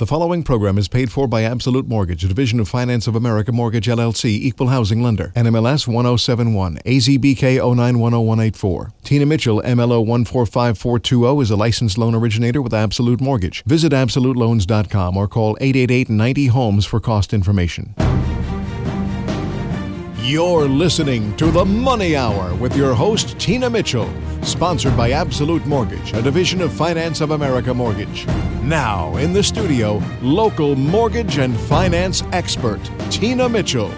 The following program is paid for by Absolute Mortgage, a division of Finance of America Mortgage LLC, equal housing lender. NMLS 1071, AZBK 0910184. Tina Mitchell, MLO 145420, is a licensed loan originator with Absolute Mortgage. Visit AbsoluteLoans.com or call 888 90 Homes for cost information. You're listening to The Money Hour with your host, Tina Mitchell, sponsored by Absolute Mortgage, a division of Finance of America Mortgage. Now, in the studio, local mortgage and finance expert, Tina Mitchell.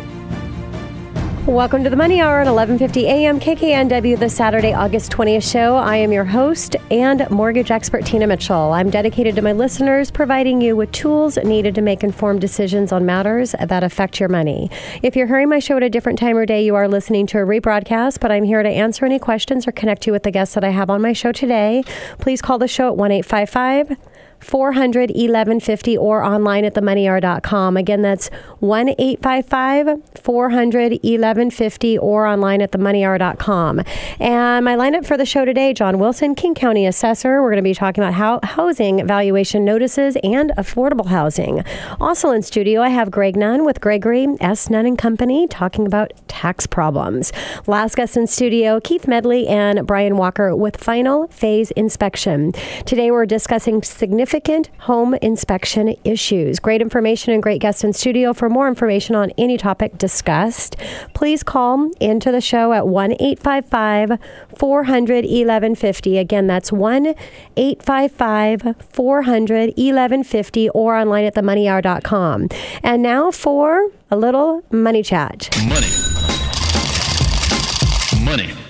Welcome to the Money Hour at 11:50 a.m. KKNW, the Saturday, August 20th show. I am your host and mortgage expert Tina Mitchell. I'm dedicated to my listeners, providing you with tools needed to make informed decisions on matters that affect your money. If you're hearing my show at a different time or day, you are listening to a rebroadcast, but I'm here to answer any questions or connect you with the guests that I have on my show today. Please call the show at 1 855 400 1150 or online at themoneyhour.com. Again, that's 1 855 400 1150 or online at themoneyhour.com. And my lineup for the show today John Wilson, King County Assessor. We're going to be talking about how housing valuation notices and affordable housing. Also in studio, I have Greg Nunn with Gregory S. Nunn and Company talking about tax problems. Last guest in studio, Keith Medley and Brian Walker with Final Phase Inspection. Today we're discussing significant significant home inspection issues. Great information and great guests in studio. For more information on any topic discussed, please call into the show at 1 855 400 1150. Again, that's 1 855 400 1150 or online at themoneyhour.com. And now for a little money chat. Money. Money.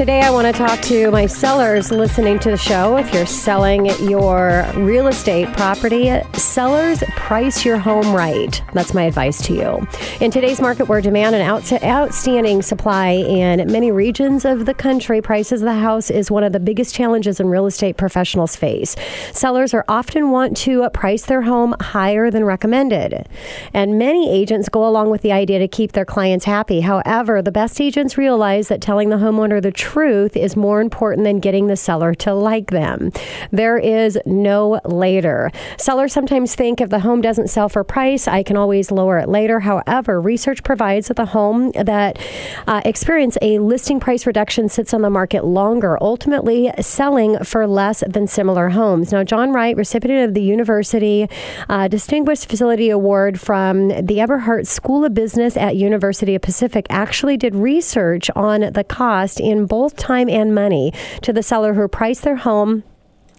Today, I want to talk to my sellers listening to the show. If you're selling your real estate property, sellers price your home right. That's my advice to you. In today's market, where demand and out- outstanding supply in many regions of the country, prices of the house is one of the biggest challenges in real estate professionals face. Sellers are often want to price their home higher than recommended, and many agents go along with the idea to keep their clients happy. However, the best agents realize that telling the homeowner the truth is more important than getting the seller to like them. There is no later. Sellers sometimes think if the home doesn't sell for price, I can always lower it later. However, research provides that the home that uh, experience a listing price reduction sits on the market longer, ultimately selling for less than similar homes. Now, John Wright, recipient of the University uh, Distinguished Facility Award from the Eberhardt School of Business at University of Pacific, actually did research on the cost in both both time and money to the seller who priced their home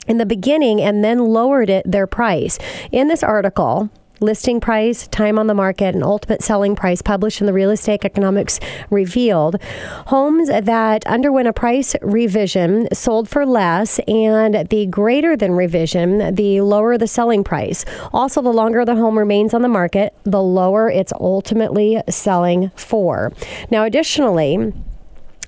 in the beginning and then lowered it their price. In this article, listing price, time on the market, and ultimate selling price published in the Real Estate Economics revealed homes that underwent a price revision sold for less, and the greater than revision, the lower the selling price. Also, the longer the home remains on the market, the lower it's ultimately selling for. Now, additionally,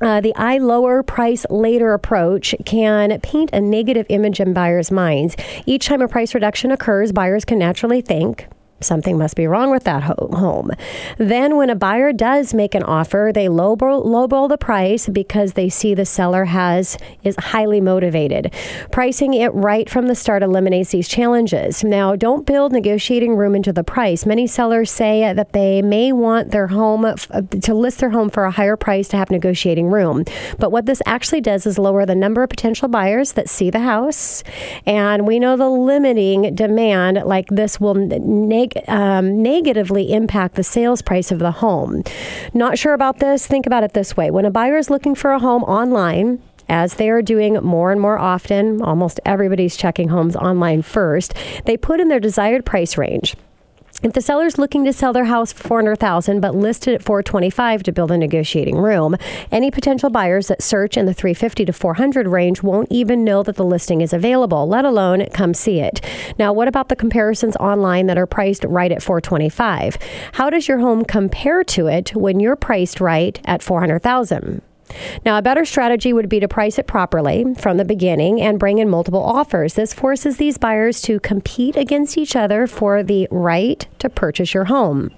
uh, the I lower price later approach can paint a negative image in buyers' minds. Each time a price reduction occurs, buyers can naturally think, something must be wrong with that home. Then, when a buyer does make an offer, they lowball, lowball the price because they see the seller has is highly motivated. Pricing it right from the start eliminates these challenges. Now, don't build negotiating room into the price. Many sellers say that they may want their home uh, to list their home for a higher price to have negotiating room. But what this actually does is lower the number of potential buyers that see the house, and we know the limiting demand like this will neg- um, negatively impact the sales price of the home. Not sure about this? Think about it this way when a buyer is looking for a home online, as they are doing more and more often, almost everybody's checking homes online first, they put in their desired price range. If the seller's looking to sell their house for 400,000 but listed at 425 to build a negotiating room, any potential buyers that search in the 350 to 400 range won't even know that the listing is available, let alone come see it. Now, what about the comparisons online that are priced right at 425? How does your home compare to it when you're priced right at 400,000? Now, a better strategy would be to price it properly from the beginning and bring in multiple offers. This forces these buyers to compete against each other for the right to purchase your home.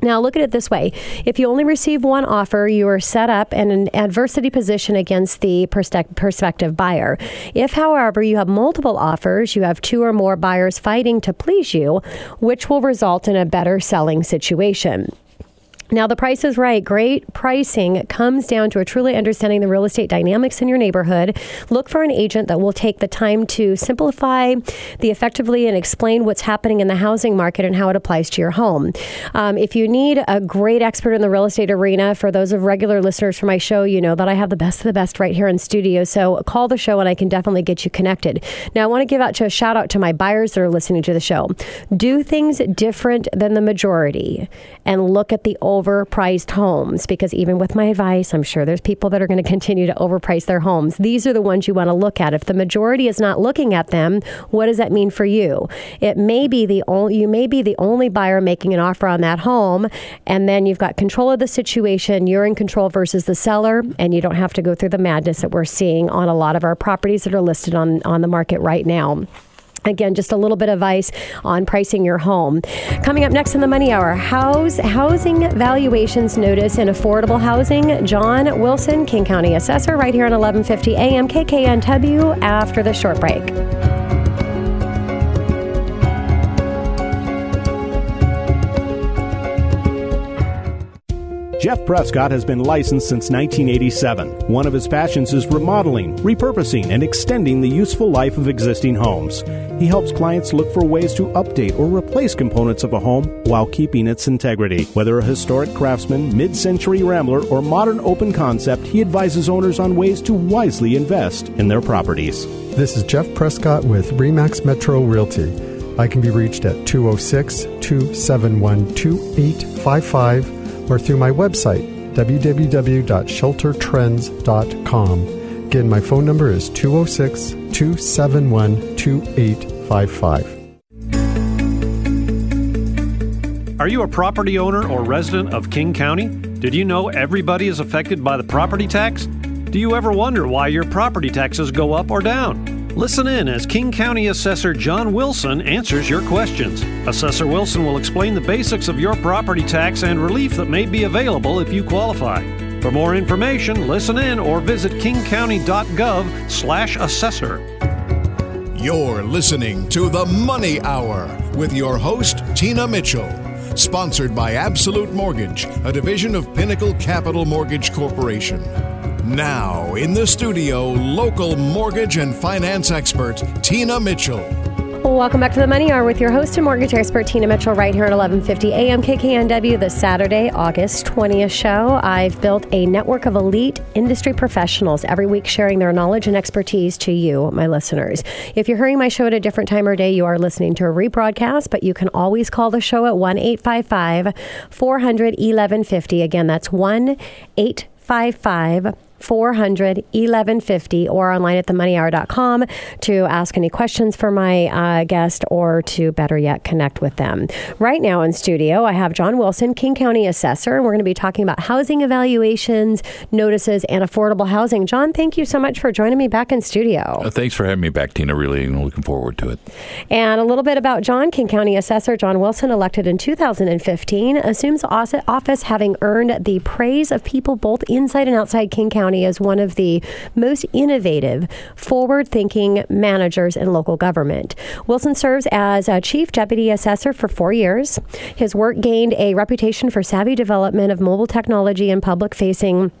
Now, look at it this way. If you only receive one offer, you are set up in an adversity position against the prospective buyer. If, however, you have multiple offers, you have two or more buyers fighting to please you, which will result in a better selling situation. Now, the price is right. Great pricing comes down to a truly understanding the real estate dynamics in your neighborhood. Look for an agent that will take the time to simplify the effectively and explain what's happening in the housing market and how it applies to your home. Um, if you need a great expert in the real estate arena, for those of regular listeners for my show, you know that I have the best of the best right here in studio. So call the show and I can definitely get you connected. Now, I want to give out to a shout out to my buyers that are listening to the show. Do things different than the majority and look at the old overpriced homes because even with my advice, I'm sure there's people that are going to continue to overprice their homes. These are the ones you want to look at. If the majority is not looking at them, what does that mean for you? It may be the only you may be the only buyer making an offer on that home and then you've got control of the situation, you're in control versus the seller and you don't have to go through the madness that we're seeing on a lot of our properties that are listed on on the market right now. Again, just a little bit of advice on pricing your home. Coming up next in the Money Hour, house, housing valuations notice in affordable housing. John Wilson, King County Assessor, right here on 1150 AM KKNW after the short break. Jeff Prescott has been licensed since 1987. One of his passions is remodeling, repurposing, and extending the useful life of existing homes. He helps clients look for ways to update or replace components of a home while keeping its integrity. Whether a historic craftsman, mid century rambler, or modern open concept, he advises owners on ways to wisely invest in their properties. This is Jeff Prescott with REMAX Metro Realty. I can be reached at 206 271 2855 or through my website, www.sheltertrends.com. Again, my phone number is 206 271 2855. Are you a property owner or resident of King County? Did you know everybody is affected by the property tax? Do you ever wonder why your property taxes go up or down? Listen in as King County Assessor John Wilson answers your questions. Assessor Wilson will explain the basics of your property tax and relief that may be available if you qualify. For more information, listen in or visit kingcounty.gov/assessor. You're listening to the Money Hour with your host Tina Mitchell. Sponsored by Absolute Mortgage, a division of Pinnacle Capital Mortgage Corporation. Now, in the studio, local mortgage and finance expert Tina Mitchell. Welcome back to the Money Hour with your host and mortgage expert Tina Mitchell right here at 1150 AM KKNW, the Saturday, August 20th show. I've built a network of elite industry professionals every week sharing their knowledge and expertise to you, my listeners. If you're hearing my show at a different time or day, you are listening to a rebroadcast, but you can always call the show at 1 855 400 1150. Again, that's 1 855 400 1150 or online at themoneyhour.com to ask any questions for my uh, guest or to better yet connect with them. Right now in studio, I have John Wilson, King County Assessor, and we're going to be talking about housing evaluations, notices, and affordable housing. John, thank you so much for joining me back in studio. Uh, thanks for having me back, Tina. Really looking forward to it. And a little bit about John, King County Assessor John Wilson, elected in 2015, assumes office having earned the praise of people both inside and outside King County County as one of the most innovative, forward thinking managers in local government. Wilson serves as a chief deputy assessor for four years. His work gained a reputation for savvy development of mobile technology and public facing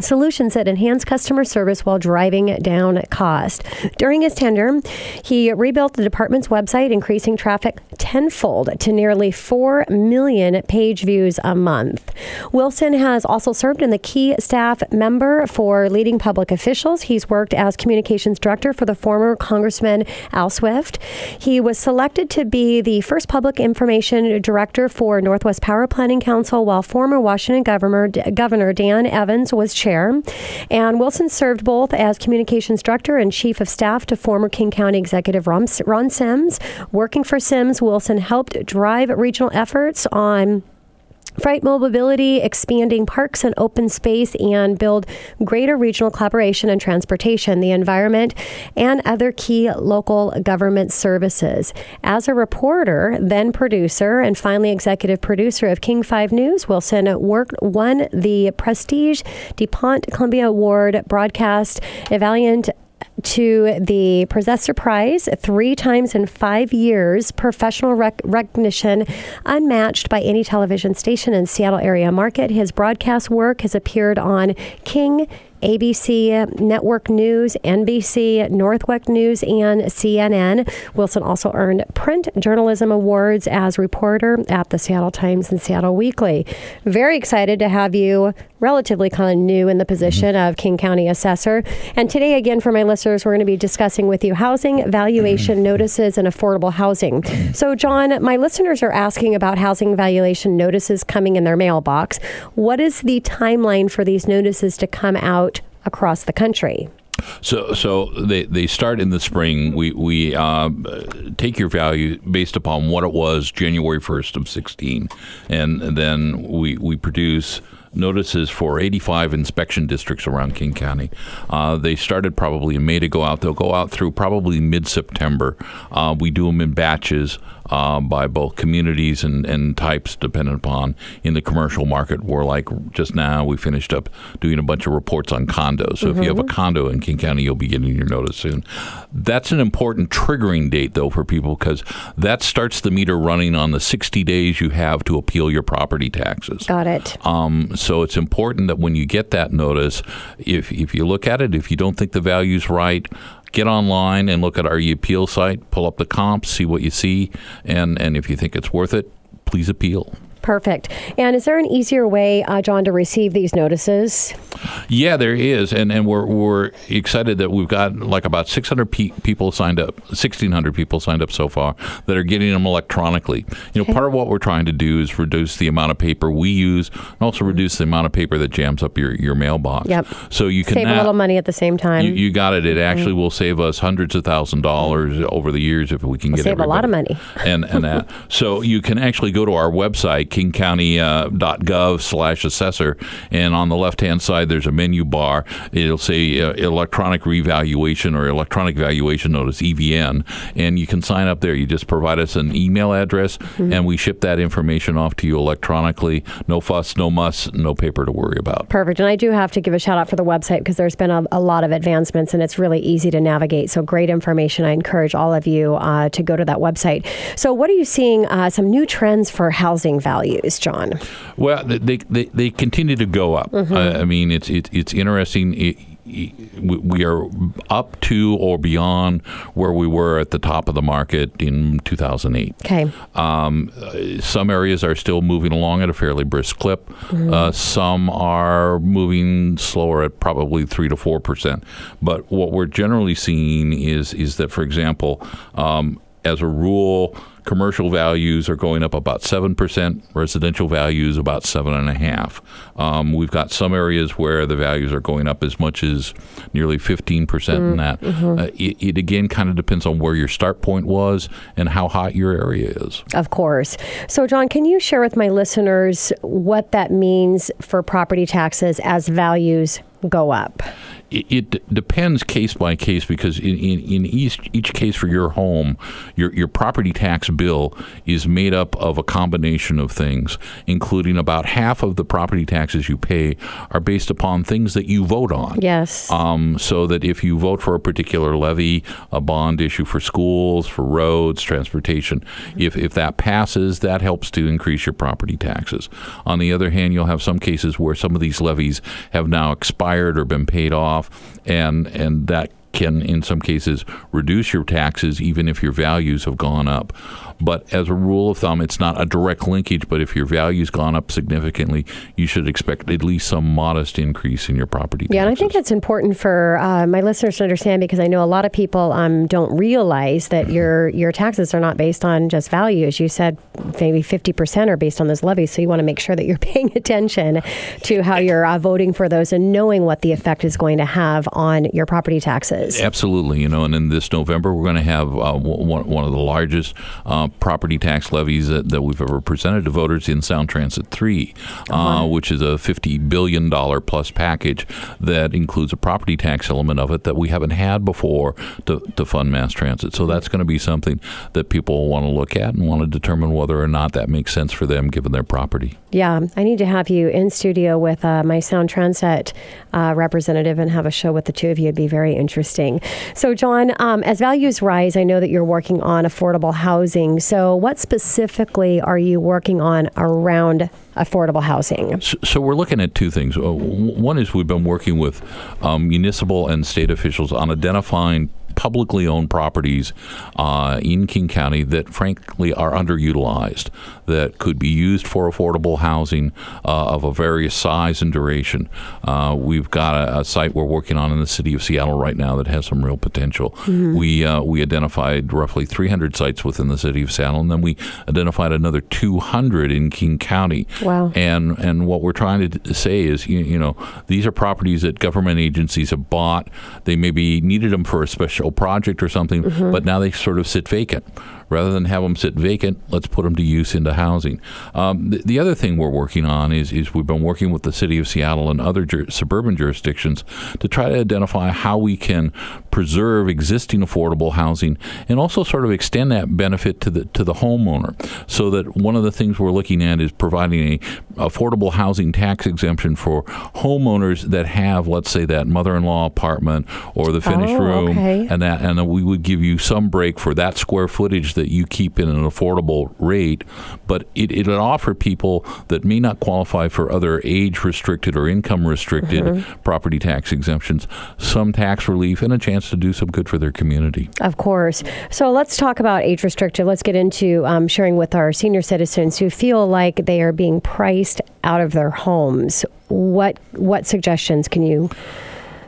solutions that enhance customer service while driving down cost. During his tenure, he rebuilt the department's website, increasing traffic tenfold to nearly 4 million page views a month. Wilson has also served in the key staff member for leading public officials. He's worked as communications director for the former Congressman Al Swift. He was selected to be the first public information director for Northwest Power Planning Council, while former Washington Governor, Governor Dan Evans was chair. And Wilson served both as communications director and chief of staff to former King County Executive Ron, Sims. Working for Sims, Wilson helped drive regional efforts on Freight Mobility, expanding parks and open space, and build greater regional collaboration in transportation, the environment, and other key local government services. As a reporter, then producer, and finally executive producer of King 5 News, Wilson worked, won the Prestige DuPont Columbia Award broadcast Valiant to the Possessor Prize three times in five years, professional rec- recognition unmatched by any television station in Seattle area market. His broadcast work has appeared on King ABC Network News, NBC, Northwest News, and CNN. Wilson also earned Print Journalism Awards as reporter at the Seattle Times and Seattle Weekly. Very excited to have you relatively kind of new in the mm-hmm. position of King County Assessor. And today, again, for my listeners, we're going to be discussing with you housing valuation mm-hmm. notices and affordable housing. Mm-hmm. So, John, my listeners are asking about housing valuation notices coming in their mailbox. What is the timeline for these notices to come out across the country? So, so they, they start in the spring. We we uh, take your value based upon what it was January first of sixteen, and then we we produce notices for 85 inspection districts around King County. Uh, they started probably in May to go out. They'll go out through probably mid September. Uh, we do them in batches uh, by both communities and, and types, dependent upon in the commercial market. We're like just now, we finished up doing a bunch of reports on condos. So mm-hmm. if you have a mm-hmm. condo in King County, you'll be getting your notice soon. That's an important triggering date, though, for people because that starts the meter running on the 60 days you have to appeal your property taxes. Got it. Um, so it's important that when you get that notice, if, if you look at it, if you don't think the value's right, get online and look at our appeal site, pull up the comps, see what you see, and, and if you think it's worth it, please appeal. Perfect. And is there an easier way, uh, John, to receive these notices? Yeah, there is, and and we're we're excited that we've got like about 600 pe- people signed up, 1,600 people signed up so far that are getting them electronically. You know, okay. part of what we're trying to do is reduce the amount of paper we use, and also reduce the amount of paper that jams up your, your mailbox. Yep. So you can save now, a little money at the same time. You, you got it. It actually mm-hmm. will save us hundreds of thousand dollars over the years if we can we'll get save everybody. a lot of money. and and that. So you can actually go to our website, King County uh, slash assessor, and on the left hand side there's a menu bar. It'll say uh, electronic revaluation or electronic valuation notice (EVN), and you can sign up there. You just provide us an email address, mm-hmm. and we ship that information off to you electronically. No fuss, no muss, no paper to worry about. Perfect. And I do have to give a shout out for the website because there's been a, a lot of advancements, and it's really easy to navigate. So great information. I encourage all of you uh, to go to that website. So, what are you seeing? Uh, some new trends for housing values, John? Well, they they, they continue to go up. Mm-hmm. Uh, I mean, it's it, it's interesting. It, we are up to or beyond where we were at the top of the market in 2008. Okay. Um, some areas are still moving along at a fairly brisk clip. Mm-hmm. Uh, some are moving slower at probably three to four percent. But what we're generally seeing is is that, for example, um, as a rule, commercial values are going up about 7%, residential values about 7.5. Um, we've got some areas where the values are going up as much as nearly 15% mm, in that. Mm-hmm. Uh, it, it, again kind of depends on where your start point was and how hot your area is. Of course. So, John, can you share with my listeners what that means for property taxes as values go up? It, it, depends case by case because in, in, in, each each case for your home, your your property tax bill is made up of a combination of things, including about half of the property taxes you pay are based upon things that you vote on. Yes. Um, so that if you vote for a particular levy, a bond issue for schools, for roads, transportation, if if that passes, that helps to increase your property taxes. On the other hand, you'll have some cases where some of these levies have now expired or been paid off off, and and that can, in some cases, reduce your taxes even if your values have gone up. But as a rule of thumb, it's not a direct linkage, but if your value's gone up significantly, you should expect at least some modest increase in your property taxes. Yeah, and I think it's important for uh, my listeners to understand because I know a lot of people um, don't realize that mm-hmm. your your taxes are not based on just value. As you said, maybe 50% are based on those levies. So you want to make sure that you're paying attention to how you're uh, voting for those and knowing what the effect is going to have on your property taxes. Is. Absolutely, you know, and in this November we're going to have uh, one, one of the largest uh, property tax levies that, that, we've ever presented to voters in Sound Transit 3, uh, uh-huh. which is a $50 billion plus package that includes a property tax element of it that we haven't had before to, to fund mass transit. So that's going to be something that people want to look at and want to determine whether or not that makes sense for them given their property. Yeah, I need to have you in studio with uh, my Sound Transit uh, representative and have a show with the two of you. It'd be very interesting. So, John, um, as values rise, I know that you're working on affordable housing. So, what specifically are you working on around affordable housing? So, so we're looking at two things. Uh, one is we've been working with um, municipal and state officials on identifying publicly owned properties uh, in King County that, frankly, are underutilized, that could be used for affordable housing uh, of a various size and duration. Uh, we've got a, a, site we're working on in the city of Seattle right now that has some real potential. Mm-hmm. We uh, we identified roughly 300 sites within the city of Seattle, and then we identified another 200 in King County. Wow! And and what we're trying to say is, you, you know, these are properties that government agencies have bought. They maybe needed them for a special project or something, mm-hmm. but now they sort of sit vacant rather than have them sit vacant, let's put them to use into housing. Um, the, the, other thing we're working on is, is we've been working with the city of Seattle and other jur- suburban jurisdictions to try to identify how we can preserve existing affordable housing and also sort of extend that benefit to the to the homeowner. So that one of the things we're looking at is providing a affordable housing tax exemption for homeowners that have, let's say, that mother-in-law apartment or the finished oh, room, okay. and that, and we would give you some break for that square footage that you keep in an affordable rate, but it, it would offer people that may not qualify for other age restricted or income restricted mm-hmm. property tax exemptions some tax relief and a chance to do some good for their community. Of course. So let's talk about age restricted. Let's get into um, sharing with our senior citizens who feel like they are being priced out of their homes. What what suggestions can you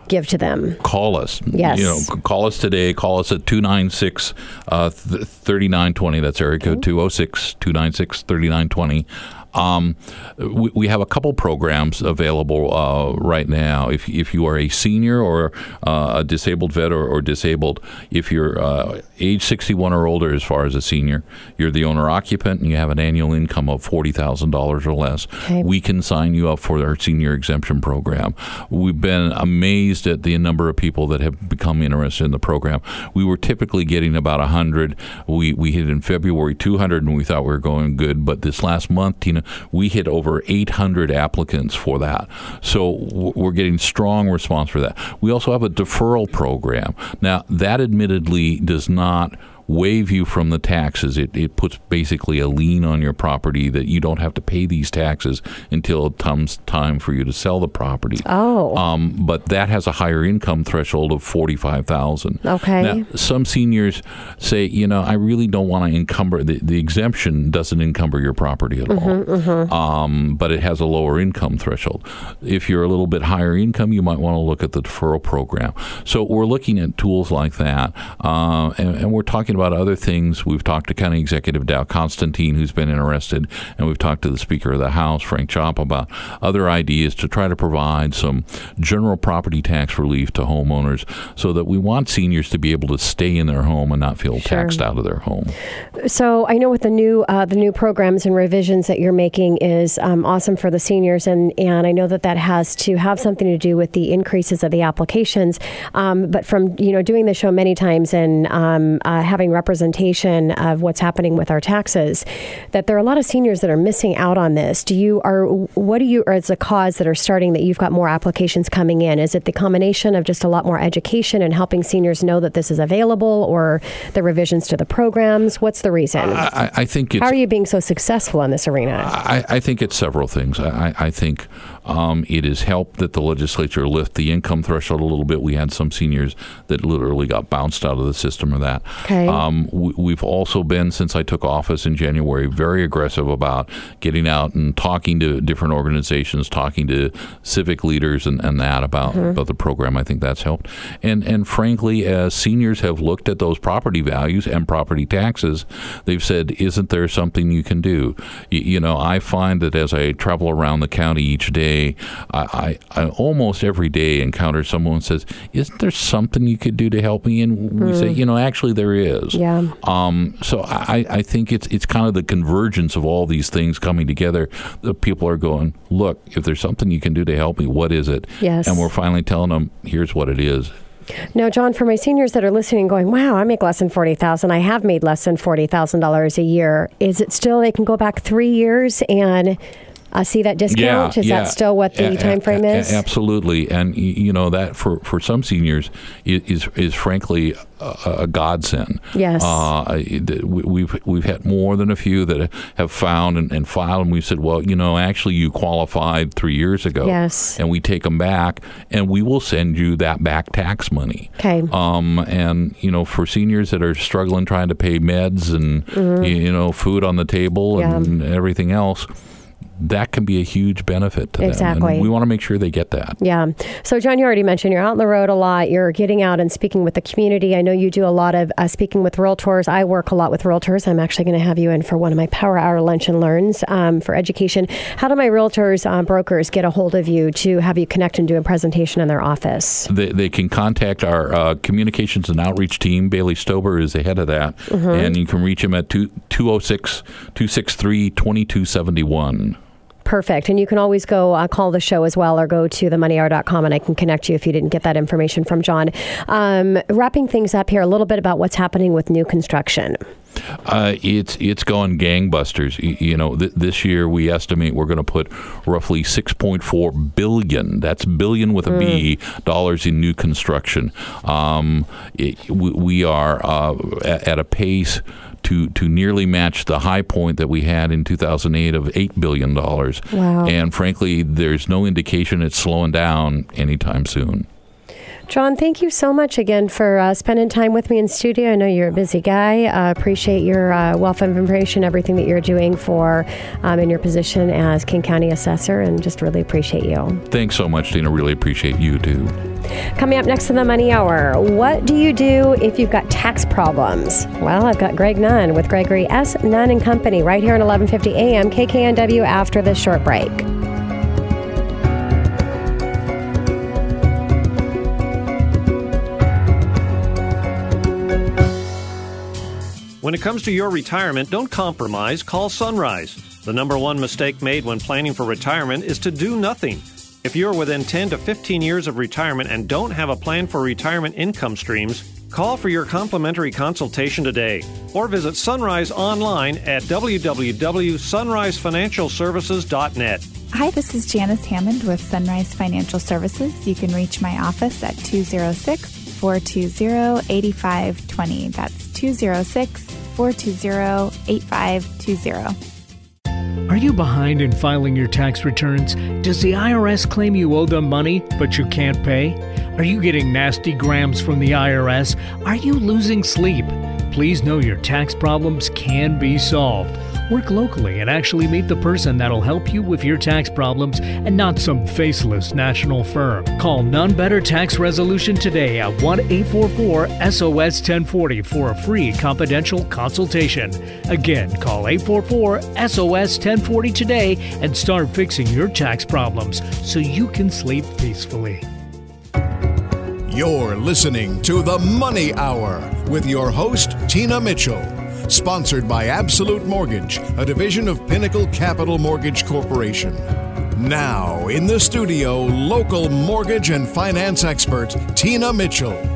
give to them? Call us. Yes. You know, call us today. Call us at 296 uh, 3920. That's area code 206 296 3920. Um, we, we, have a couple programs available uh, right now. If, if you are a senior or uh, a disabled vet or, or disabled, if you're uh, age 61 or older, as far as a senior, you're the owner occupant and you have an annual income of $40,000 or less, okay. we can sign you up for our senior exemption program. We've been amazed at the number of people that have become interested in the program. We were typically getting about 100. We, we hit in February 200 and we thought we were going good, but this last month, Tina, we hit over 800 applicants for that. So we're getting strong response for that. We also have a deferral program. Now, that admittedly does not not waive you from the taxes. It, it puts basically a lien on your property that you don't have to pay these taxes until it comes time for you to sell the property. Oh. Um, but that has a higher income threshold of 45000 Okay. Now, some seniors say, you know, I really don't want to encumber, the, the exemption doesn't encumber your property at mm-hmm, all, mm-hmm. Um, but it has a lower income threshold. If you're a little bit higher income, you might want to look at the deferral program. So we're looking at tools like that, uh, and, and we're talking talking about other things. We've talked to County Executive Dow Constantine, who's been interested, and we've talked to the Speaker of the House, Frank Chopp, about other ideas to try to provide some general property tax relief to homeowners so that we want seniors to be able to stay in their home and not feel sure. taxed out of their home. So I know with the new uh, the new programs and revisions that you're making is um, awesome for the seniors, and and I know that that has to have something to do with the increases of the applications. Um, but from you know doing the show many times and um, uh, having having representation of what's happening with our taxes, that there are a lot of seniors that are missing out on this. Do you are what do you or it's a cause that are starting that you've got more applications coming in? Is it the combination of just a lot more education and helping seniors know that this is available, or the revisions to the programs? What's the reason? I, I think how are you being so successful in this arena? I, I think it's several things. I, I think um, it has helped that the legislature lift the income threshold a little bit. We had some seniors that literally got bounced out of the system or that. Okay. Um, we, have also been, since I took office in January, very aggressive about getting out and talking to different organizations, talking to civic leaders and, and that about, mm-hmm. about the program. I think that's helped. And, and frankly, as seniors have looked at those property values and property taxes, they've said, isn't there something you can do? you, you know, I find that as I travel around the county each day, day, I, I, I almost every day encounter someone who says, "Isn't there something you could do to help me?" And we say, "You know, actually, there is." Yeah. Um, so I, I think it's it's kind of the convergence of all these things coming together. The people are going, "Look, if there's something you can do to help me, what is it?" Yes. And we're finally telling them, "Here's what it is." Now, John, for my seniors that are listening, going, "Wow, I make less than forty thousand. I have made less than forty thousand dollars a year." Is it still they can go back three years and uh, see that discount? Yeah, is yeah. that still what the A- a- time frame a- is? absolutely, and you know that for, for some seniors is is frankly a, a godsend. Yes. uh, we- we've we've had more than a few that have found and, and filed, and we said, well, you know, actually, you qualified three years ago. Yes. and we take them back, and we will send you that back tax money. Okay. Um, and you know, for seniors that are struggling trying to pay meds and y- you know food on the table Mm-hmm. Yeah. and everything else, that can be a huge benefit to them. Exactly. And we want to make sure they get that. Yeah. So, John, you already mentioned you're out on the road a lot. You're getting out and speaking with the community. I know you do a lot of uh, speaking with realtors. I work a lot with realtors. I'm actually going to have you in for one of my Power Hour Lunch and Learns um, for education. How do my realtors, uh, brokers get a hold of you to have you connect and do a presentation in their office? They, they can contact our uh, communications and outreach team. Bailey Stober is the head of that. Mm-hmm. And you can reach him at two, 206 263 2271. Perfect. And you can always go uh, call the show as well or go to themoneyhour.com and I can connect you if you didn't get that information from John. Um, wrapping things up here, a little bit about what's happening with new construction. Uh, it's it's going gangbusters. You know, th- this year we estimate we're going to put roughly 6.4 billion. That's billion with a B dollars in new construction. Um, it, we, we are uh, at, at a pace. To, to nearly match the high point that we had in 2008 of $8 billion. Wow. And frankly, there's no indication it's slowing down anytime soon. John, thank you so much again for uh, spending time with me in studio. I know you're a busy guy. Uh, appreciate your uh, wealth of information, everything that you're doing for um, in your position as King County Assessor, and just really appreciate you. Thanks so much, Dina. Really appreciate you too. Coming up next to the Money Hour, what do you do if you've got tax problems? Well, I've got Greg Nunn with Gregory S. Nunn and Company right here at 11:50 a.m. KKNW after this short break. When it comes to your retirement, don't compromise. Call Sunrise. The number one mistake made when planning for retirement is to do nothing. If you're within 10 to 15 years of retirement and don't have a plan for retirement income streams, call for your complimentary consultation today or visit Sunrise online at www.sunrisefinancialservices.net. Hi, this is Janice Hammond with Sunrise Financial Services. You can reach my office at 206 420 8520. That's 206 420 8520. Are you behind in filing your tax returns? Does the IRS claim you owe them money, but you can't pay? Are you getting nasty grams from the IRS? Are you losing sleep? Please know your tax problems can be solved. Work locally and actually meet the person that'll help you with your tax problems and not some faceless national firm. Call Nunn Better Tax Resolution today at 1 844 SOS 1040 for a free confidential consultation. Again, call 844 SOS 1040 today and start fixing your tax problems so you can sleep peacefully. You're listening to The Money Hour with your host, Tina Mitchell. Sponsored by Absolute Mortgage, a division of Pinnacle Capital Mortgage Corporation. Now, in the studio, local mortgage and finance expert, Tina Mitchell.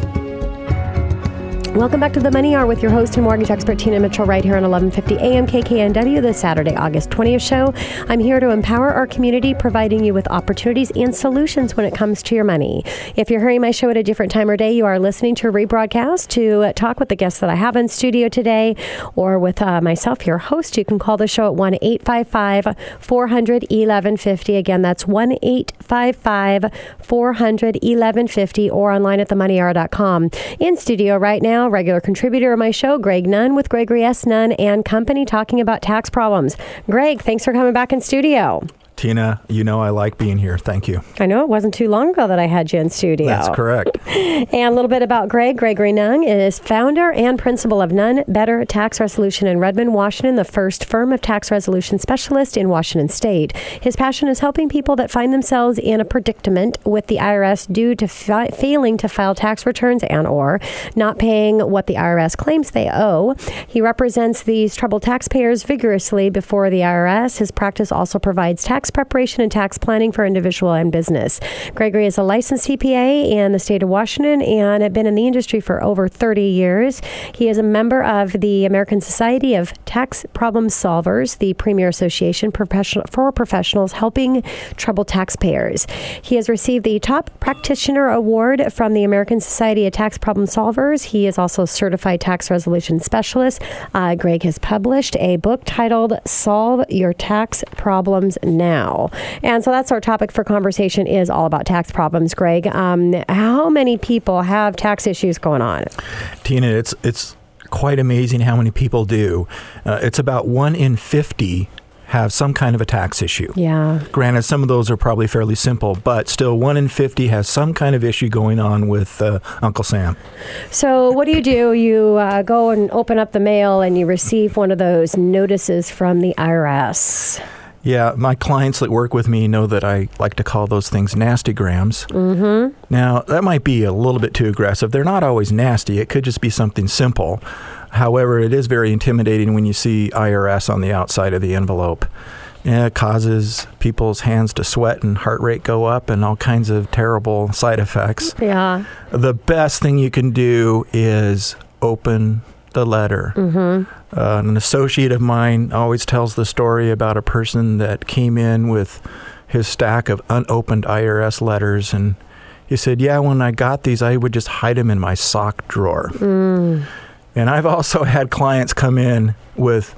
Welcome back to the Money Hour with your host and mortgage expert Tina Mitchell right here on 1150 AM KKNW, the Saturday, August 20th show. I'm here to empower our community, providing you with opportunities and solutions when it comes to your money. If you're hearing my show at a different time or day, you are listening to a rebroadcast to talk with the guests that I have in studio today or with uh, myself, your host. You can call the show at 1 855 400 1150. Again, that's 1 855 400 1150 or online at themoneyhour.com. In studio right now, regular contributor of my show, Greg Nunn with Gregory S. Nunn and Company, talking about tax problems. Greg, thanks for coming back in studio. Tina, you know I like being here. Thank you. I know it wasn't too long ago that I had you in studio. That's correct. And a little bit about Greg. Gregory Nunn is founder and principal of Nunn Better Tax Resolution in Redmond, Washington, the first firm of tax resolution specialist in Washington State. His passion is helping people that find themselves in a predicament with the IRS due to fi- failing to file tax returns and or not paying what the IRS claims they owe. He represents these troubled taxpayers vigorously before the IRS. His practice also provides tax preparation and tax planning for individual and business. Gregory is a licensed CPA in the state of Washington and had been in the industry for over 30 years. He is a member of the American Society of Tax Problem Solvers, the premier association professional, for professionals helping troubled taxpayers. He has received the Top Practitioner Award from the American Society of Tax Problem Solvers. He is also a certified tax resolution specialist. Uh, Greg has published a book titled Solve Your Tax Problems Now. And so that's our topic for conversation is all about tax problems, Greg. Um, how many people have tax issues going on? Tina, it's it's quite amazing how many people do. Uh, it's about one in fifty have some kind of a tax issue. Yeah. Granted, some of those are probably fairly simple, but still, one in 50 has some kind of issue going on with uh, Uncle Sam. So, what do you do? You uh, go and open up the mail and you receive one of those notices from the IRS. Yeah, my clients that work with me know that I like to call those things nasty grams. Mm-hmm. Now, that might be a little bit too aggressive. They're not always nasty, it could just be something simple. However, it is very intimidating when you see IRS on the outside of the envelope. It causes people's hands to sweat and heart rate go up and all kinds of terrible side effects. Yeah. The best thing you can do is open the letter. Mm-hmm. Uh, an associate of mine always tells the story about a person that came in with his stack of unopened IRS letters and he said, Yeah, when I got these, I would just hide them in my sock drawer. Mm. And I've also had clients come in with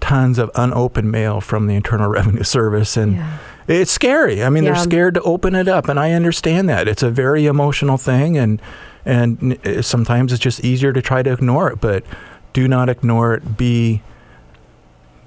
tons of unopened mail from the Internal Revenue Service and Yeah. it's scary. I mean, Yeah. they're scared to open it up and I understand that. It's a very emotional thing and and sometimes it's just easier to try to ignore it, but do not ignore it. Be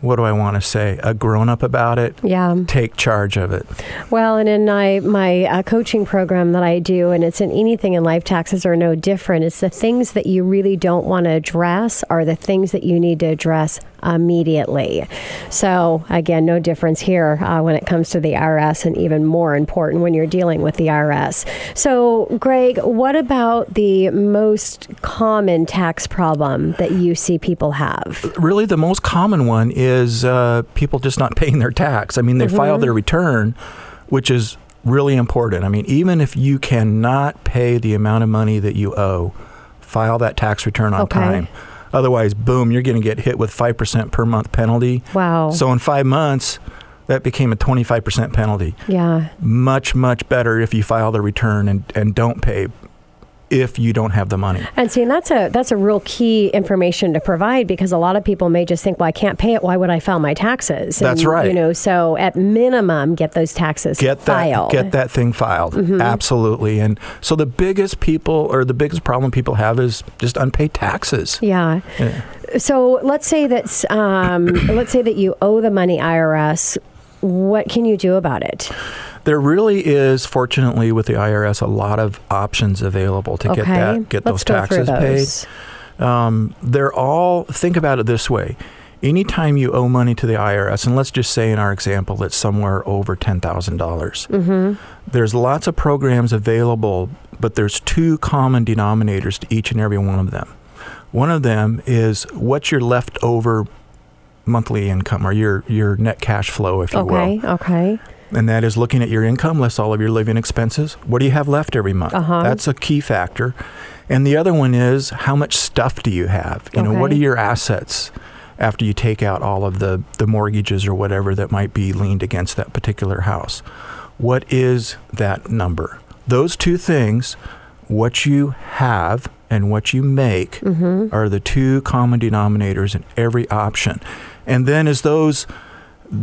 what do I want to say? A grown up about it. Yeah. Take charge of it. Well, and in my my uh, coaching program that I do, and it's in anything in life, taxes are no different. It's the things that you really don't want to address are the things that you need to address immediately. So again, no difference here uh, when it comes to the IRS, and even more important when you're dealing with the IRS. So, Greg, what about the most common tax problem that you see people have? Really, the most common one is uh, people just not paying their tax. I mean, they file their return, which is really important. I mean, even if you cannot pay the amount of money that you owe, file that tax return on Okay. time. Otherwise, boom, you're going to get hit with 5% per month penalty. Wow. So in five months, that became a 25% penalty. yeah. Much, much better if you file the return and, and don't pay if you don't have the money. And see, and that's a that's a real key information to provide because a lot of people may just think, well, I can't pay it. Why would I file my taxes? That's right. You know, so at minimum, get those taxes Get that filed. get that thing filed. Mm-hmm. Absolutely. And so the biggest people or the biggest problem people have is just unpaid taxes. Yeah. Yeah. So let's say that um, let's say that you owe the money IRS. What can you do about it? There really is, fortunately, with the IRS, a lot of options available to okay. get that get let's those taxes paid. Um, they're all think about it this way. Anytime you owe money to the IRS, and let's just say in our example it's somewhere over ten thousand dollars, Mm-hmm. there's lots of programs available, but there's two common denominators to each and every one of them. One of them is what's your leftover monthly income or your your net cash flow, if you will Okay. Okay. and that is looking at your income less all of your living expenses. What do you have left every month? Uh-huh. That's a key factor. And the other one is how much stuff do you have? You know, what are your assets after you take out all of the, the mortgages or whatever that might be leaned against that particular house? What is that number? Those two things, what you have and what you make, Mm-hmm. are the two common denominators in every option. And then as those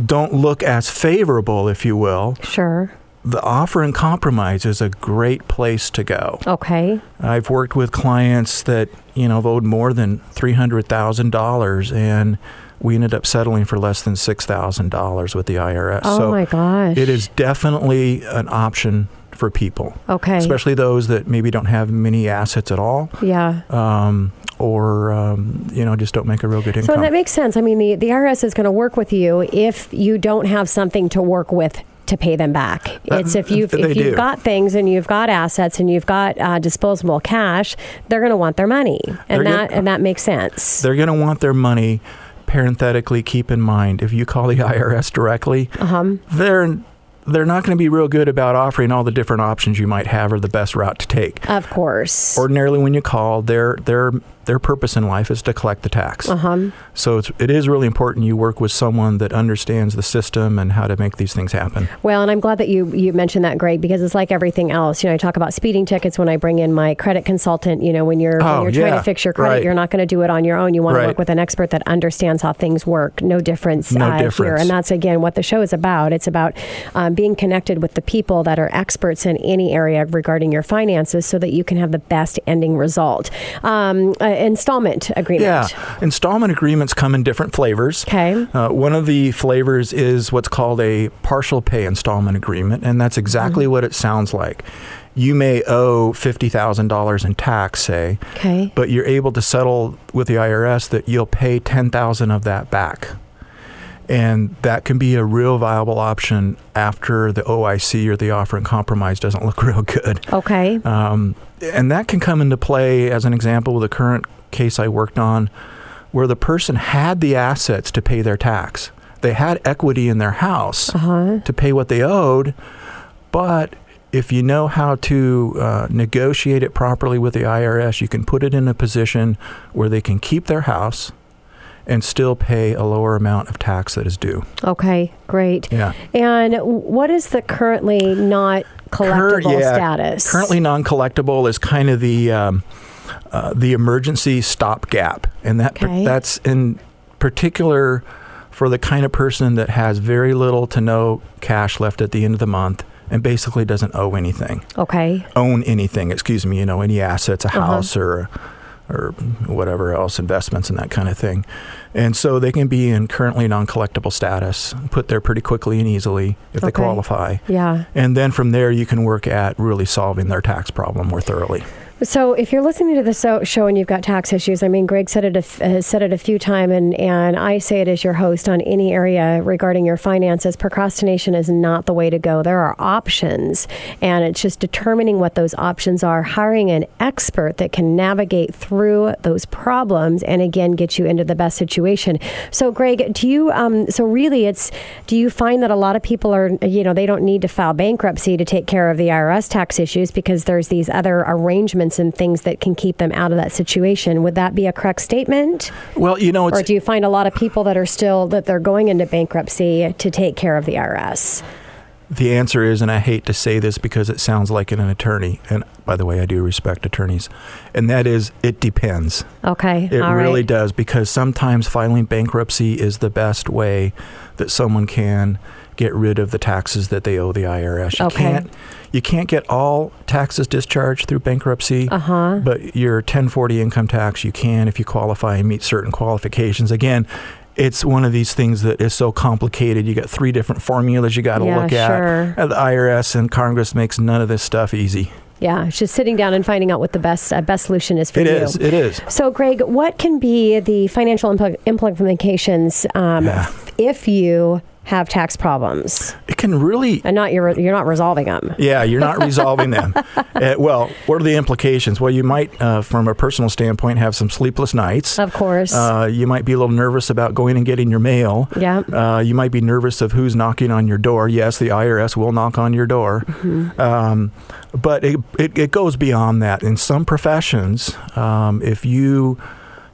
don't look as favorable, if you will, Sure. the offer and compromise is a great place to go. Okay. I've worked with clients that, you know, have owed more than $300,000 and we ended up settling for less than six thousand dollars with the IRS. Oh so my gosh. it is definitely an option for people, Okay. especially those that maybe don't have many assets at all, yeah. um, or um, you know just don't make a real good income. So that makes sense. I mean, the, the IRS is going to work with you if you don't have something to work with to pay them back. Uh, It's if you've if you've do. got things and you've got assets and you've got uh, disposable cash, they're going to want their money, They're and gonna- that and that makes sense. They're going to want their money. Parenthetically, keep in mind if you call the IRS directly, Uh-huh. they're they're not going to be real good about offering all the different options you might have or the best route to take. Of course. Ordinarily, when you call, their their their purpose in life is to collect the tax. Uh-huh. So it's, it is really important you work with someone that understands the system and how to make these things happen. Well, and I'm glad that you you mentioned that, Greg, because it's like everything else. You know, I talk about speeding tickets when I bring in my credit consultant. You know, when you're Oh, when you're trying yeah, to fix your credit, right. you're not going to do it on your own. You want to work with an expert that understands how things work. No difference, No uh, here, difference. and that's again what the show is about. It's about um, being connected with the people that are experts in any area regarding your finances, so that you can have the best ending result. Um, uh, installment agreement. Yeah, installment agreements come in different flavors. Okay. Uh, one of the flavors is what's called a partial pay installment agreement, and that's exactly Mm-hmm. what it sounds like. You may owe $50,000 in tax, say, Okay. but you're able to settle with the IRS that you'll pay 10000 of that back. And that can be a real viable option after the OIC or the offer and compromise doesn't look real good. Okay. Um, and that can come into play as an example with a current case I worked on where the person had the assets to pay their tax. They had equity in their house Uh-huh. to pay what they owed, but if you know how to uh, negotiate it properly with the IRS, you can put it in a position where they can keep their house and still pay a lower amount of tax that is due. Okay. Great. Yeah. And what is the currently not collectible Cur- yeah, status? Currently non-collectible is kind of the um, uh, the emergency stopgap, and that Okay. that's in particular for the kind of person that has very little to no cash left at the end of the month and basically doesn't owe anything, Okay. own anything. Excuse me, you know, any assets, a Uh-huh. house or or whatever else, investments and that kind of thing. And so they can be in currently non-collectible status, put there pretty quickly and easily if they qualify. Yeah. And then from there, you can work at really solving their tax problem more thoroughly. So if you're listening to the so- show and you've got tax issues, I mean, Greg said it a has said it a few times, and and I say it as your host on any area regarding your finances. Procrastination is not the way to go. There are options, and it's just determining what those options are. Hiring an expert that can navigate through those problems, and again, get you into the best situation. So, Greg, do you? Um, so really, it's do you find that a lot of people are, you know, they don't need to file bankruptcy to take care of the IRS tax issues because there's these other arrangements and things that can keep them out of that situation. Would that be a correct statement? Well, you know, it's Or do you find a lot of people that are still that they're going into bankruptcy to take care of the IRS? the answer is, and I hate to say this because it sounds like an attorney, and by the way, I do respect attorneys, and that is, it depends. Okay, It all really right. does because sometimes filing bankruptcy is the best way that someone can get rid of the taxes that they owe the IRS. You Okay. can't you can't get all taxes discharged through bankruptcy. Uh huh. But your 1040 income tax, you can if you qualify and meet certain qualifications. Again, it's one of these things that is so complicated. You got three different formulas you got to Yeah, look sure. at. And the IRS and Congress makes none of this stuff easy. Yeah, it's just sitting down and finding out what the best uh, best solution is for It you. is. It is. So, Greg, what can be the financial impl- implications um, Yeah. if you have tax problems It can really and not you're you're not resolving them? Yeah, you're not resolving them. Uh, well, what are the implications? Well, you might, uh, from a personal standpoint, have some sleepless nights. Of course. Uh, you might be a little nervous about going and getting your mail. yeah. Uh, you might be nervous of who's knocking on your door. Yes, the IRS will knock on your door. Mm-hmm. Um, but it, it, it goes beyond that. In some professions, um, if you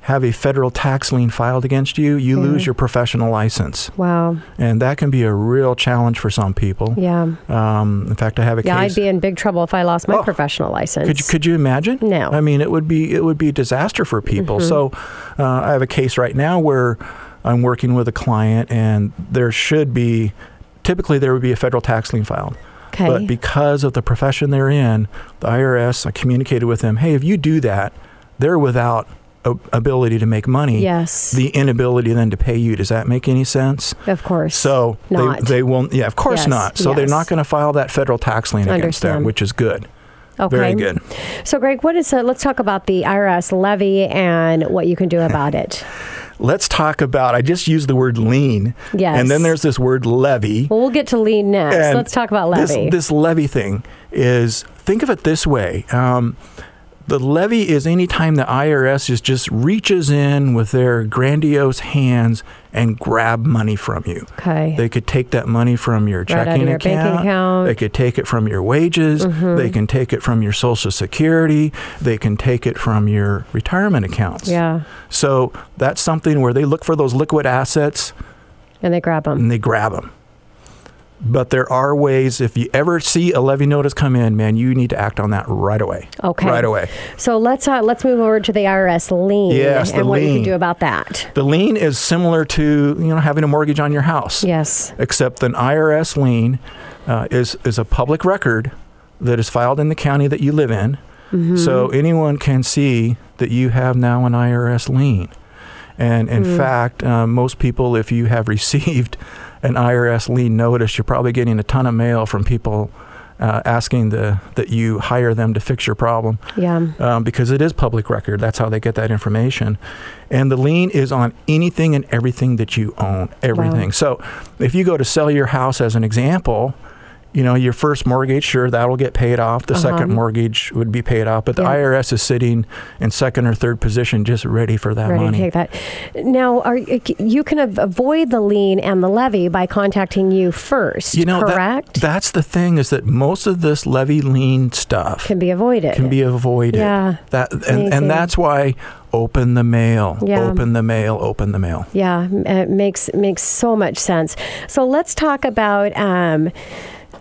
have a federal tax lien filed against you, you lose your professional license. Wow. And that can be a real challenge for some people. Yeah. Um, in fact, I have a case. Yeah, case. I'd be in big trouble if I lost my Oh. professional license. Could you, could you imagine? No. I mean, it would be it would be a disaster for people. Mhm. So, uh, I have a case right now where I'm working with a client, and there should be typically there would be a federal tax lien filed, okay. but because of the profession they're in, the IRS I communicated with them, hey, if you do that, they're without ability to make money, Yes. the inability then to pay you. Does that make any sense? Of course. So Not. they they won't. Yeah, of course Yes, not. So they're not going to file that federal tax lien against them, which is good. okay. Very good. So, Greg, what is? Uh, let's talk about the IRS levy and what you can do about it. Let's talk about. I just used the word lien. Yes. And then there's this word levy. Well, we'll get to lean next. And let's talk about this- levy. This, levy thing is think of it this way. Um, the levy is any time the IRS is just reaches in with their grandiose hands and grab money from you. okay. They could take that money from your Right checking your account. account. They could take it from your wages. Mm-hmm. They can take it from your Social Security. They can take it from your retirement accounts. yeah. So that's something where they look for those liquid assets And they grab them. and they grab them. But there are ways, if you ever see a levy notice come in, man, you need to act on that right away. Okay. Right away. So let's uh, let's move over to the IRS lien Yes, the and what you can do about that. The lien is similar to you know having a mortgage on your house. Yes. except an IRS lien uh, is is a public record that is filed in the county that you live in. Mm-hmm. So anyone can see that you have now an IRS lien. And in Mm. fact, uh, most people, if you have received an IRS lien notice, you're probably getting a ton of mail from people uh, asking the, that you hire them to fix your problem Yeah. um, because it is public record. That's how they get that information. And the lien is on anything and everything that you own, everything. So if you go to sell your house as an example, you know, your first mortgage, sure, that'll get paid off. The Uh-huh. second mortgage would be paid off. But the Yeah. IRS is sitting in second or third position just ready for that Ready money. to take that. Now, are you can avoid the lien and the levy by contacting you first? you know, that- correct? that's the thing is that most of this levy lien stuff can be avoided. can be avoided. Yeah. That and, and that's why open the mail. Yeah. Open the mail, open the mail. Yeah, it makes makes so much sense. So let's talk about um,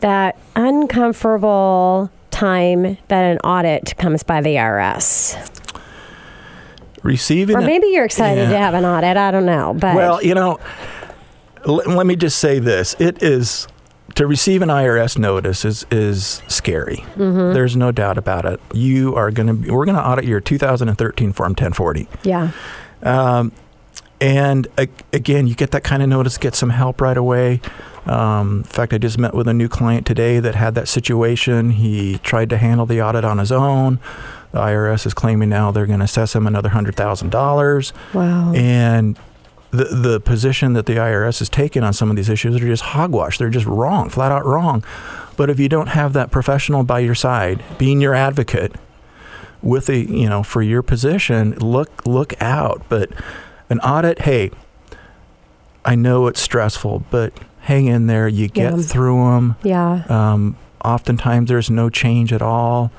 that uncomfortable time that an audit comes by the IRS. Receiving Or maybe you're excited to Yeah. have an audit. I don't know, but Well, you know, l- let me just say this: it is to receive an IRS notice is is scary. Mm-hmm. There's no doubt about it. You are going to we're going to audit your 2013 Form 1040. yeah, Um, and again, you get that kind of notice, get some help right away. Um, in fact, I just met with a new client today that had that situation. He tried to handle the audit on his own. The IRS is claiming now they're going to assess him another hundred thousand dollars. wow, And the the position that the IRS has taken on some of these issues are just hogwash. They're just wrong, flat out wrong. But if you don't have that professional by your side, being your advocate with a you know for your position, look look out. But an audit, hey, I know it's stressful, but hang in there. You get Yeah. through them. yeah, Um, oftentimes there's no change at all.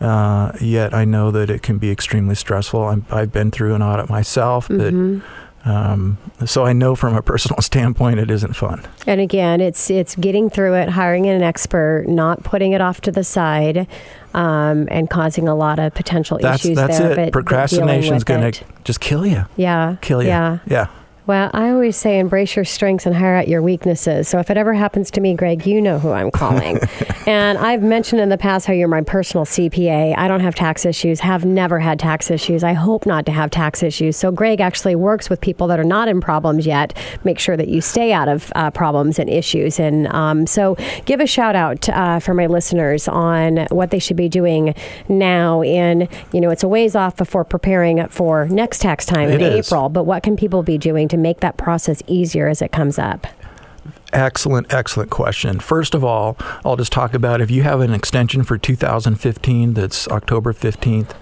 Uh, yet I know that it can be extremely stressful. I'm, I've been through an audit myself, but Mhm. um, so I know from a personal standpoint it isn't fun. And again, it's it's getting through it, hiring an expert, not putting it off to the side, um, and causing a lot of potential That's issues that's there. it. But, but Procrastination's dealing gonna just kill you. yeah Kill you. Yeah. Yeah. Well, I always say embrace your strengths and hire out your weaknesses. So if it ever happens to me, Greg, you know who I'm calling. and I've mentioned in the past how you're my personal CPA. I don't have tax issues, have never had tax issues. I hope not to have tax issues. So Greg actually works with people that are not in problems yet, make sure that you stay out of uh, problems and issues. And um, so give a shout out uh, for my listeners on what they should be doing now in, you know, it's a ways off before preparing for next tax time in It is. April, but what can people be doing to make that process easier as it comes up? Excellent, excellent question. First of all, I'll just talk about if you have an extension for 2015 that's October 15th,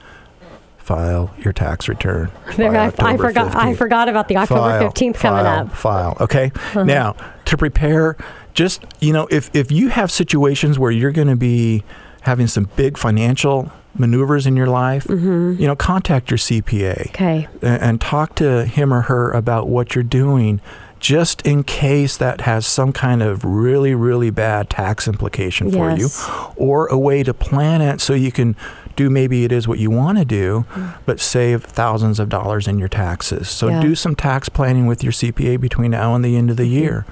file your tax return. I, I forgot. I forgot about the October File, fifteenth coming file, up. Uh-huh. File. Okay. Now to prepare, just you know, if if you have situations where you're going to be having some big financial maneuvers in your life, you know, contact your CPA Mm-hmm. Okay. and, and talk to him or her about what you're doing. Just in case that has some kind of really, really bad tax implication for you, or a way to plan it so you can do maybe it is what you want to do, but save thousands of dollars in your taxes. So Yeah. do some tax planning with your CPA between now and the end of the year.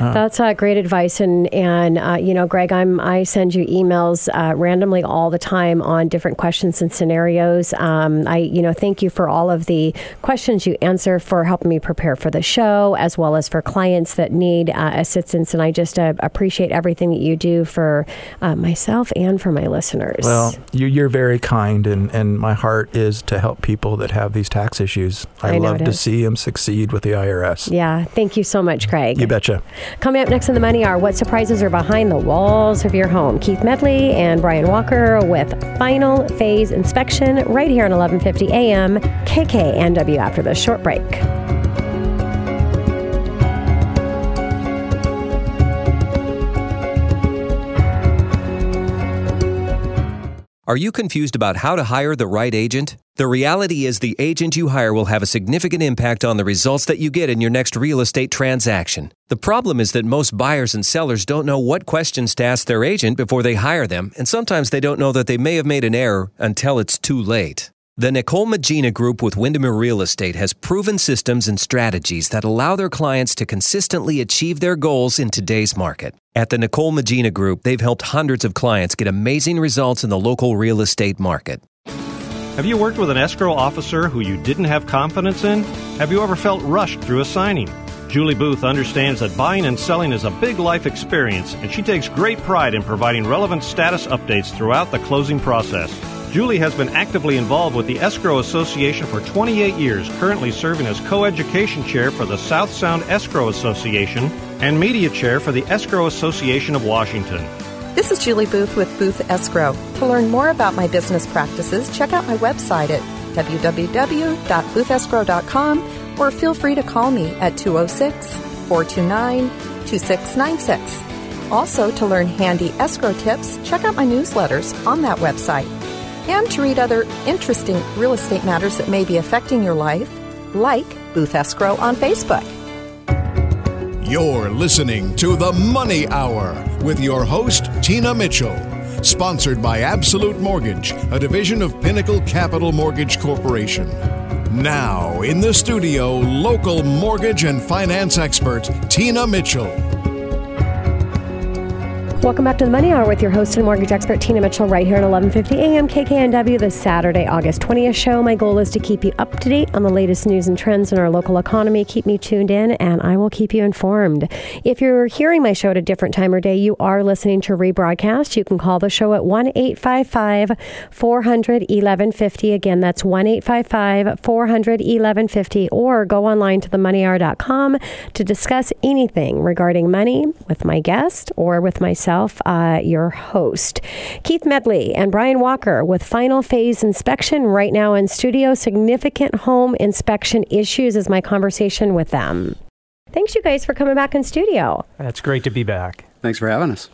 Uh, That's uh, great advice, and and uh, you know, Greg, I'm I send you emails uh, randomly all the time on different questions and scenarios. Um, I you know thank you for all of the questions you answer for helping me prepare for the show, as well as for clients that need uh, assistance. And I just uh, appreciate everything that you do for uh, myself and for my listeners. Well, you, you're very kind, and, and my heart is to help people that have these tax issues. I, I love to is. see them succeed with the IRS. yeah, thank you so much, Craig. You betcha. Coming up next in the money are what surprises are behind the walls of your home. Keith Medley and Brian Walker with final phase inspection right here on 1150 AM KKNW after this short break. Are you confused about how to hire the right agent? The reality is, the agent you hire will have a significant impact on the results that you get in your next real estate transaction. The problem is that most buyers and sellers don't know what questions to ask their agent before they hire them, and sometimes they don't know that they may have made an error until it's too late. The Nicole Magina Group with Windermere Real Estate has proven systems and strategies that allow their clients to consistently achieve their goals in today's market. At the Nicole Magina Group, they've helped hundreds of clients get amazing results in the local real estate market. Have you worked with an escrow officer who you didn't have confidence in? Have you ever felt rushed through a signing? Julie Booth understands that buying and selling is a big life experience, and she takes great pride in providing relevant status updates throughout the closing process. Julie has been actively involved with the Escrow Association for 28 years, currently serving as co-education chair for the South Sound Escrow Association and media chair for the Escrow Association of Washington. This is Julie Booth with Booth Escrow. To learn more about my business practices, check out my website at www.boothescrow.com or feel free to call me at 206 429 2696. Also, to learn handy escrow tips, check out my newsletters on that website. And to read other interesting real estate matters that may be affecting your life, like Booth Escrow on Facebook. You're listening to The Money Hour with your host, Tina Mitchell. Sponsored by Absolute Mortgage, a division of Pinnacle Capital Mortgage Corporation. Now, in the studio, local mortgage and finance expert, Tina Mitchell. Welcome back to the Money Hour with your host and mortgage expert Tina Mitchell right here at 11:50 a.m. KKNW this Saturday, August 20th show. My goal is to keep you up to date on the latest news and trends in our local economy. Keep me tuned in and I will keep you informed. If you're hearing my show at a different time or day, you are listening to rebroadcast. You can call the show at 1-855-400-1150. Again, that's 1-855-400-1150 or go online to themoneyhour.com to discuss anything regarding money with my guest or with myself, uh, your host. Keith Medley and Brian Walker with final phase inspection right now in studio. Significant home inspection issues is my conversation with them. Thanks, you guys, for coming back in studio. It's great to be back. Thanks for having us.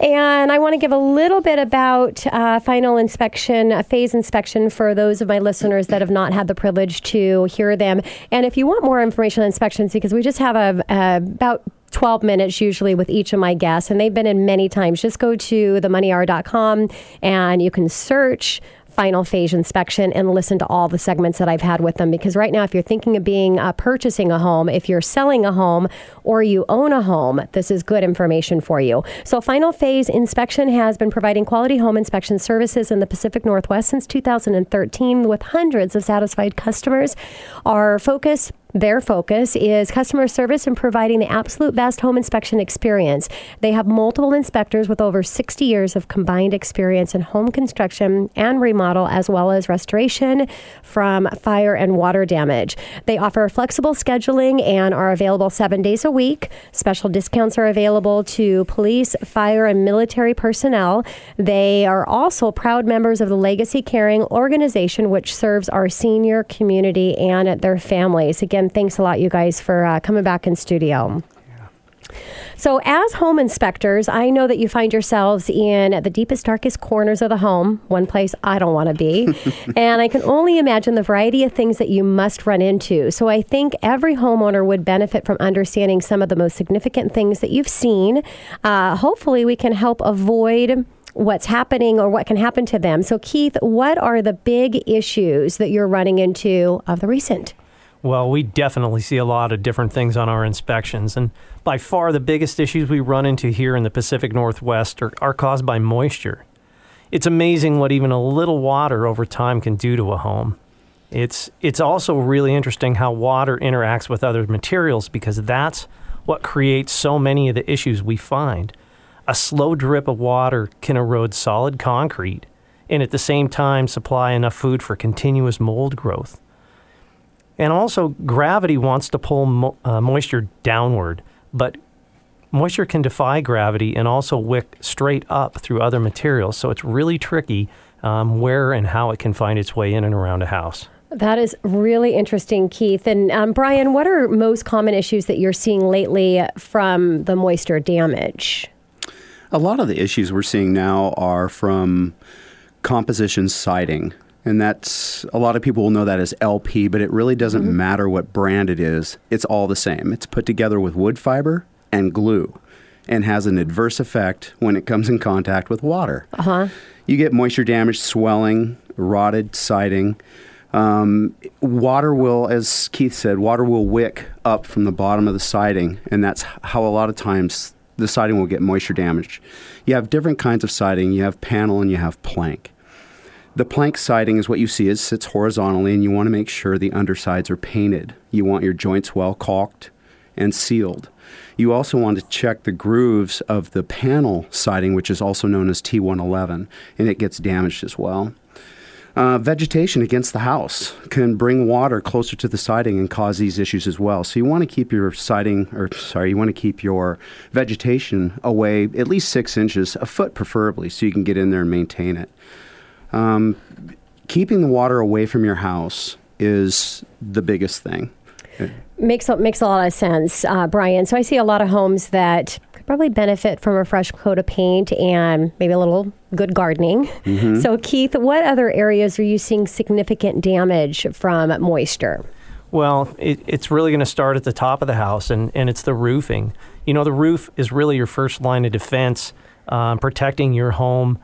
And I want to give a little bit about uh, final inspection, uh, phase inspection for those of my listeners that have not had the privilege to hear them. And if you want more information on inspections, because we just have a, a about 12 minutes usually with each of my guests, and they've been in many times. Just go to themoneyhour.com and you can search final phase inspection and listen to all the segments that I've had with them. Because right now, if you're thinking of being uh, purchasing a home, if you're selling a home, or you own a home, this is good information for you. So, Final Phase Inspection has been providing quality home inspection services in the Pacific Northwest since 2013 with hundreds of satisfied customers. Our focus their focus is customer service and providing the absolute best home inspection experience. They have multiple inspectors with over 60 years of combined experience in home construction and remodel, as well as restoration from fire and water damage. They offer flexible scheduling and are available seven days a week. Special discounts are available to police, fire, and military personnel. They are also proud members of the Legacy Caring organization, which serves our senior community and their families. Again, thanks a lot, you guys, for uh, coming back in studio. So, as home inspectors, I know that you find yourselves in the deepest, darkest corners of the home, one place I don't want to be. and I can only imagine the variety of things that you must run into. So, I think every homeowner would benefit from understanding some of the most significant things that you've seen. Uh, hopefully, we can help avoid what's happening or what can happen to them. So, Keith, what are the big issues that you're running into of the recent? Well, we definitely see a lot of different things on our inspections. And by far, the biggest issues we run into here in the Pacific Northwest are, are caused by moisture. It's amazing what even a little water over time can do to a home. It's, it's also really interesting how water interacts with other materials because that's what creates so many of the issues we find. A slow drip of water can erode solid concrete and at the same time supply enough food for continuous mold growth. And also, gravity wants to pull mo- uh, moisture downward, but moisture can defy gravity and also wick straight up through other materials. So it's really tricky um, where and how it can find its way in and around a house. That is really interesting, Keith. And um, Brian, what are most common issues that you're seeing lately from the moisture damage? A lot of the issues we're seeing now are from composition siding. And that's a lot of people will know that as LP, but it really doesn't mm-hmm. matter what brand it is. It's all the same. It's put together with wood fiber and glue and has an adverse effect when it comes in contact with water. Uh-huh. You get moisture damage, swelling, rotted siding. Um, water will, as Keith said, water will wick up from the bottom of the siding, and that's how a lot of times the siding will get moisture damage. You have different kinds of siding. You have panel and you have plank. The plank siding is what you see. It sits horizontally, and you want to make sure the undersides are painted. You want your joints well caulked and sealed. You also want to check the grooves of the panel siding, which is also known as T111, and it gets damaged as well. Uh, vegetation against the house can bring water closer to the siding and cause these issues as well. So you want to keep your siding, or sorry, you want to keep your vegetation away at least six inches, a foot preferably, so you can get in there and maintain it. Um, keeping the water away from your house is the biggest thing. Makes makes a lot of sense, uh, Brian. So I see a lot of homes that could probably benefit from a fresh coat of paint and maybe a little good gardening. Mm-hmm. So Keith, what other areas are you seeing significant damage from moisture? Well, it, it's really going to start at the top of the house, and, and it's the roofing. You know, the roof is really your first line of defense, um, protecting your home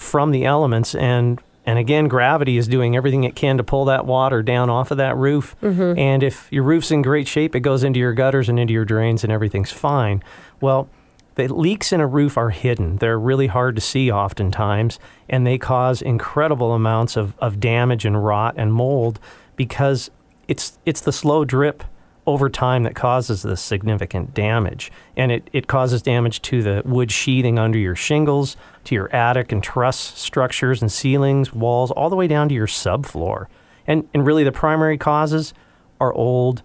from the elements and and again, gravity is doing everything it can to pull that water down off of that roof. Mm-hmm. And if your roof's in great shape, it goes into your gutters and into your drains, and everything's fine. Well, the leaks in a roof are hidden. They're really hard to see oftentimes, and they cause incredible amounts of, of damage and rot and mold because it's it's the slow drip over time that causes this significant damage. And it, it causes damage to the wood sheathing under your shingles, to your attic and truss structures and ceilings, walls, all the way down to your subfloor. And, and really, the primary causes are old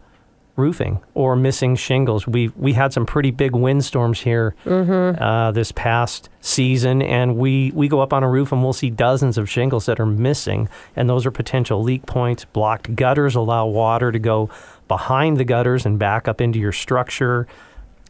roofing or missing shingles. We we had some pretty big windstorms here mm-hmm. uh, this past season, and we we go up on a roof and we'll see dozens of shingles that are missing, and those are potential leak points. Blocked gutters allow water to go behind the gutters and back up into your structure.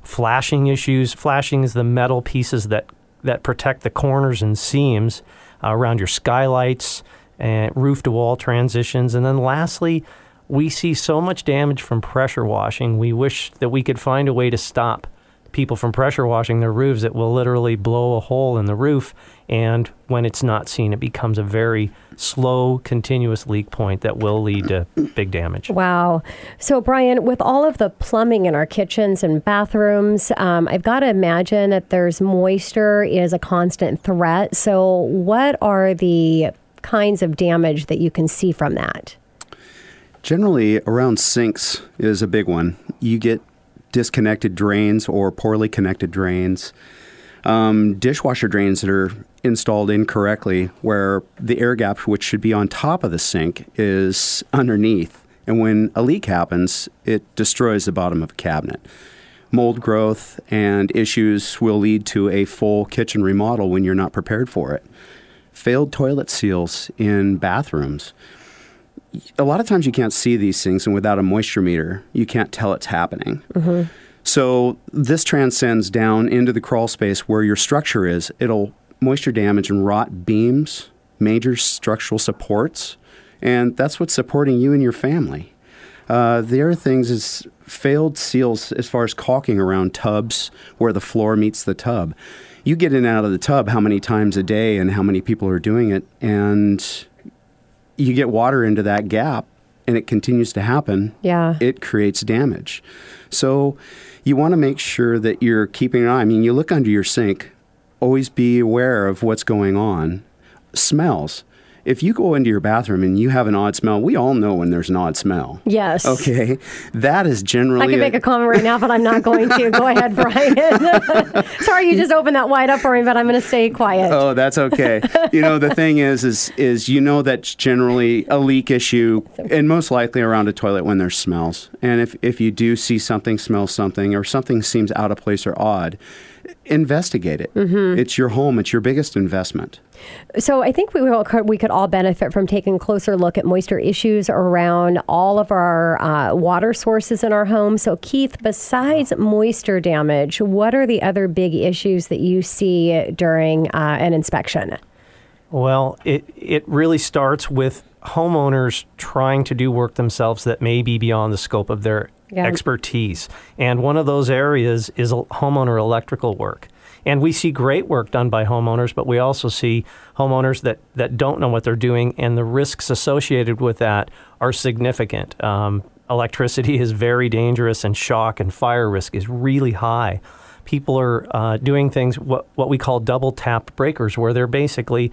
Flashing issues. Flashing is the metal pieces that that protect the corners and seams uh, around your skylights and roof to wall transitions, and then lastly we see so much damage from pressure washing. We wish that we could find a way to stop people from pressure washing their roofs. It will literally blow a hole in the roof, and when it's not seen, it becomes a very slow, continuous leak point that will lead to big damage. Wow. So, Brian, with all of the plumbing in our kitchens and bathrooms, um, I've got to imagine that there's moisture is a constant threat. So, what are the kinds of damage that you can see from that? Generally, around sinks is a big one. You get disconnected drains or poorly connected drains. Um, dishwasher drains that are installed incorrectly, where the air gap, which should be on top of the sink, is underneath. And when a leak happens, it destroys the bottom of a cabinet. Mold growth and issues will lead to a full kitchen remodel when you're not prepared for it. Failed toilet seals in bathrooms a lot of times you can't see these things, and without a moisture meter, you can't tell it's happening. Mm-hmm. So this transcends down into the crawl space where your structure is. It'll moisture damage and rot beams, major structural supports, and that's what's supporting you and your family. Uh, the other things is failed seals as far as caulking around tubs where the floor meets the tub. You get in and out of the tub how many times a day and how many people are doing it, and you get water into that gap and it continues to happen, Yeah. it creates damage. So you want to make sure that you're keeping an eye. I mean, you look under your sink, always be aware of what's going on. Smells. If you go into your bathroom and you have an odd smell, we all know when there's an odd smell. Yes. Okay. That is generally I can make a comment right now, but I'm not going to. Go ahead, Brian. Sorry, you just opened that wide up for me, but I'm going to stay quiet. Oh, that's okay. you know, the thing is, is, is you know that's generally a leak issue, and most likely around a toilet when there's smells. And if if you do see something, smell something, or something seems out of place or odd, investigate it. Mhm. It's your home. It's your biggest investment. So I think we will, could- we could all benefit from taking a closer look at moisture issues around all of our uh, water sources in our home. So Keith, besides moisture damage, what are the other big issues that you see during uh, an inspection? Well, it, it really starts with homeowners trying to do work themselves that may be beyond the scope of their Yeah. expertise. And one of those areas is homeowner electrical work. And we see great work done by homeowners, but we also see homeowners that, that don't know what they're doing, and the risks associated with that are significant. Um, electricity is very dangerous, and shock and fire risk is really high. People are uh, doing things, what, what we call double tapped breakers, where they're basically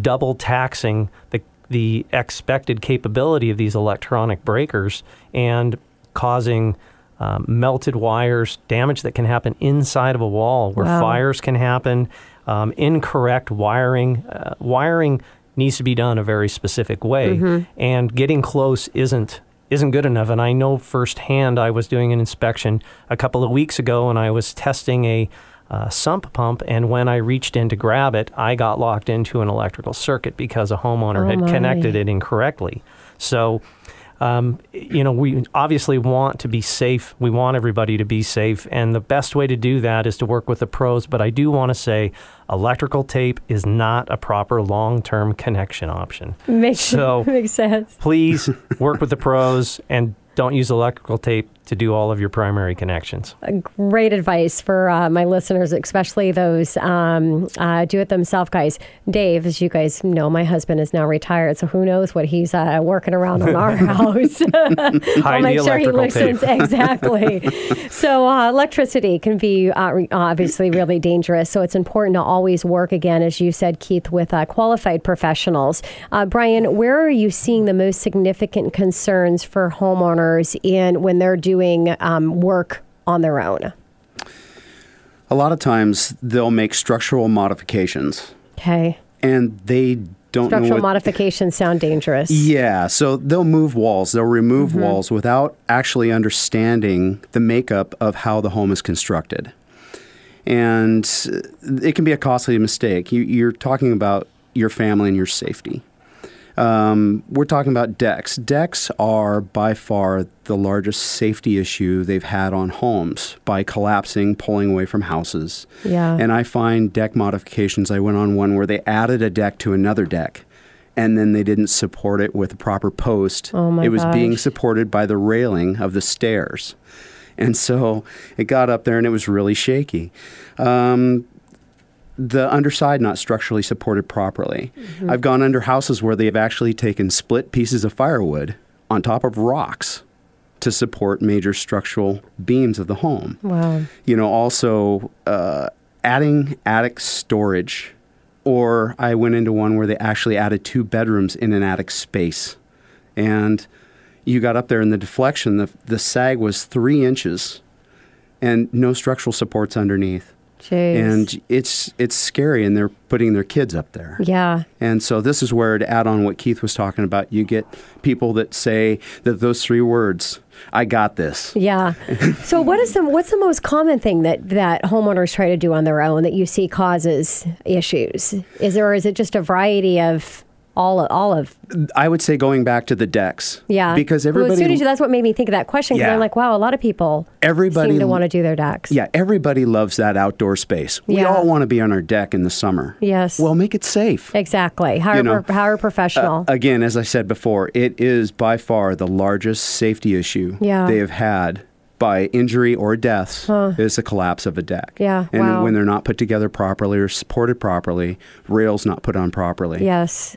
double taxing the, the expected capability of these electronic breakers and causing um, melted wires, damage that can happen inside of a wall where Wow. fires can happen, um, incorrect wiring. Uh, wiring needs to be done a very specific way, Mhm. and getting close isn't isn't good enough. And I know firsthand. I was doing an inspection a couple of weeks ago, and I was testing a uh, sump pump, and when I reached in to grab it, I got locked into an electrical circuit because a homeowner Oh, had my. connected it incorrectly. So um, you know, we obviously want to be safe. We want everybody to be safe. And the best way to do that is to work with the pros. But I do want to say electrical tape is not a proper long term connection option. Makes, So makes sense. please work with the pros and don't use electrical tape to do all of your primary connections. Great advice for uh, my listeners, especially those um, uh, do it themselves guys. Dave, as you guys know, my husband is now retired, so who knows what he's uh, working around on our house. I'll make sure he electrical listens. tape. Exactly. so, uh, electricity can be uh, obviously really dangerous. So, it's important to always work, again, as you said, Keith, with uh, qualified professionals. Uh, Brian, where are you seeing the most significant concerns for homeowners in when they're doing um, work on their own? A lot of times they'll make structural modifications, Okay. and they don't know Structural what, modifications sound dangerous. Yeah, so they'll move walls, they'll remove Mhm. walls without actually understanding the makeup of how the home is constructed. And it can be a costly mistake. You, you're talking about your family and your safety. Um, we're talking about decks. Decks are by far the largest safety issue they've had on homes by collapsing, pulling away from houses. Yeah. And I find deck modifications. I went on one where they added a deck to another deck, and then they didn't support it with a proper post. Oh my it was being supported by the railing of the stairs. And so it got up there and it was really shaky. Um, the underside not structurally supported properly. Mm-hmm. I've gone under houses where they've actually taken split pieces of firewood on top of rocks to support major structural beams of the home Wow. you know, also uh, adding attic storage. Or I went into one where they actually added two bedrooms in an attic space. And you got up there and the deflection, the, the sag was three inches and no structural supports underneath. Jeez. And it's it's scary, and they're putting their kids up there. Yeah. And so this is where to add on what Keith was talking about, you get people that say that those three words, "I got this." Yeah. So what is the what's the most common thing that that homeowners try to do on their own that you see causes issues? Is there or is it just a variety of all all of I would say going back to the decks. yeah? Because Well, everybody as soon as you, that's what made me think of that question because Yeah. I'm like, wow, a lot of people everybody seem to want to do their decks. Yeah, everybody loves that outdoor space. We Yeah. all want to be on our deck in the summer. Yes. Well, make it safe. Exactly. Hire, You know, hire professional. Uh, again, as I said before, it is by far the largest safety issue Yeah. they have had by injury or deaths Huh. is the collapse of a deck. Yeah, And wow. when they're not put together properly or supported properly, rails not put on properly. Yes.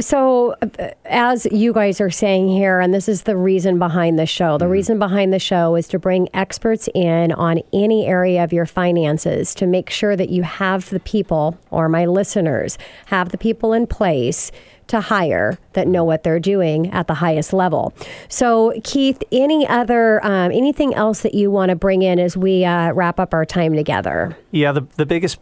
So, uh, as you guys are saying here, and this is the reason behind the show, the Mm-hmm. reason behind the show is to bring experts in on any area of your finances to make sure that you have the people, or my listeners, have the people in place to hire that know what they're doing at the highest level. So, Keith, any other, um, anything else that you want to bring in as we uh, wrap up our time together? Yeah, the, the biggest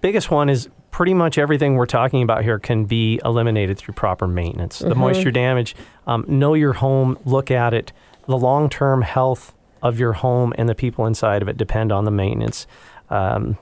biggest one is pretty much everything we're talking about here can be eliminated through proper maintenance. The Mhm. moisture damage, um, know your home, look at it. The long term health of your home and the people inside of it depend on the maintenance. Um,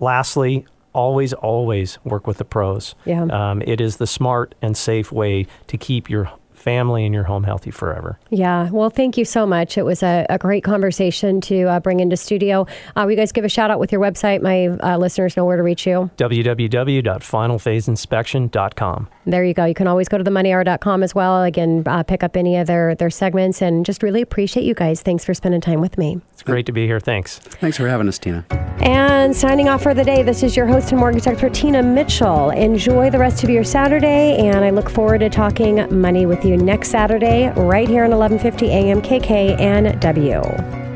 lastly, always, always work with the pros. Yeah. Um, it is the smart and safe way to keep your family and your home healthy forever. Yeah. Well, thank you so much. It was a, a great conversation to uh, bring into studio. Uh, will you guys give a shout out with your website? My uh, listeners know where to reach you. www.finalphaseinspection.com. There you go. You can always go to themoneyhour.com as well. Again, uh, pick up any of their, their segments and just really appreciate you guys. Thanks for spending time with me. It's great to be here. Thanks. Thanks for having us, Tina. And signing off for the day, this is your host and mortgage expert, Tina Mitchell. Enjoy the rest of your Saturday, and I look forward to talking money with you next Saturday, right here on 1150 AM KK and W.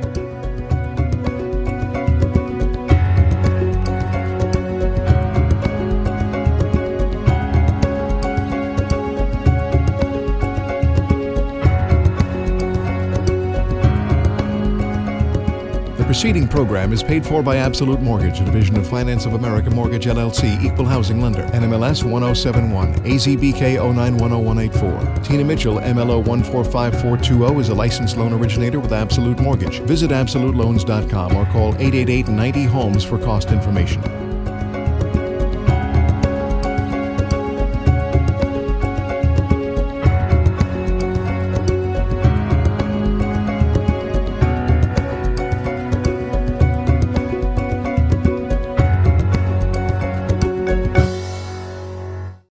preceding program is paid for by Absolute Mortgage, a division of Finance of America Mortgage LLC, Equal Housing Lender, NMLS 1071, AZBK 0910184. Tina Mitchell, MLO 145420, is a licensed loan originator with Absolute Mortgage. Visit AbsoluteLoans.com or call 888 90 Homes for cost information.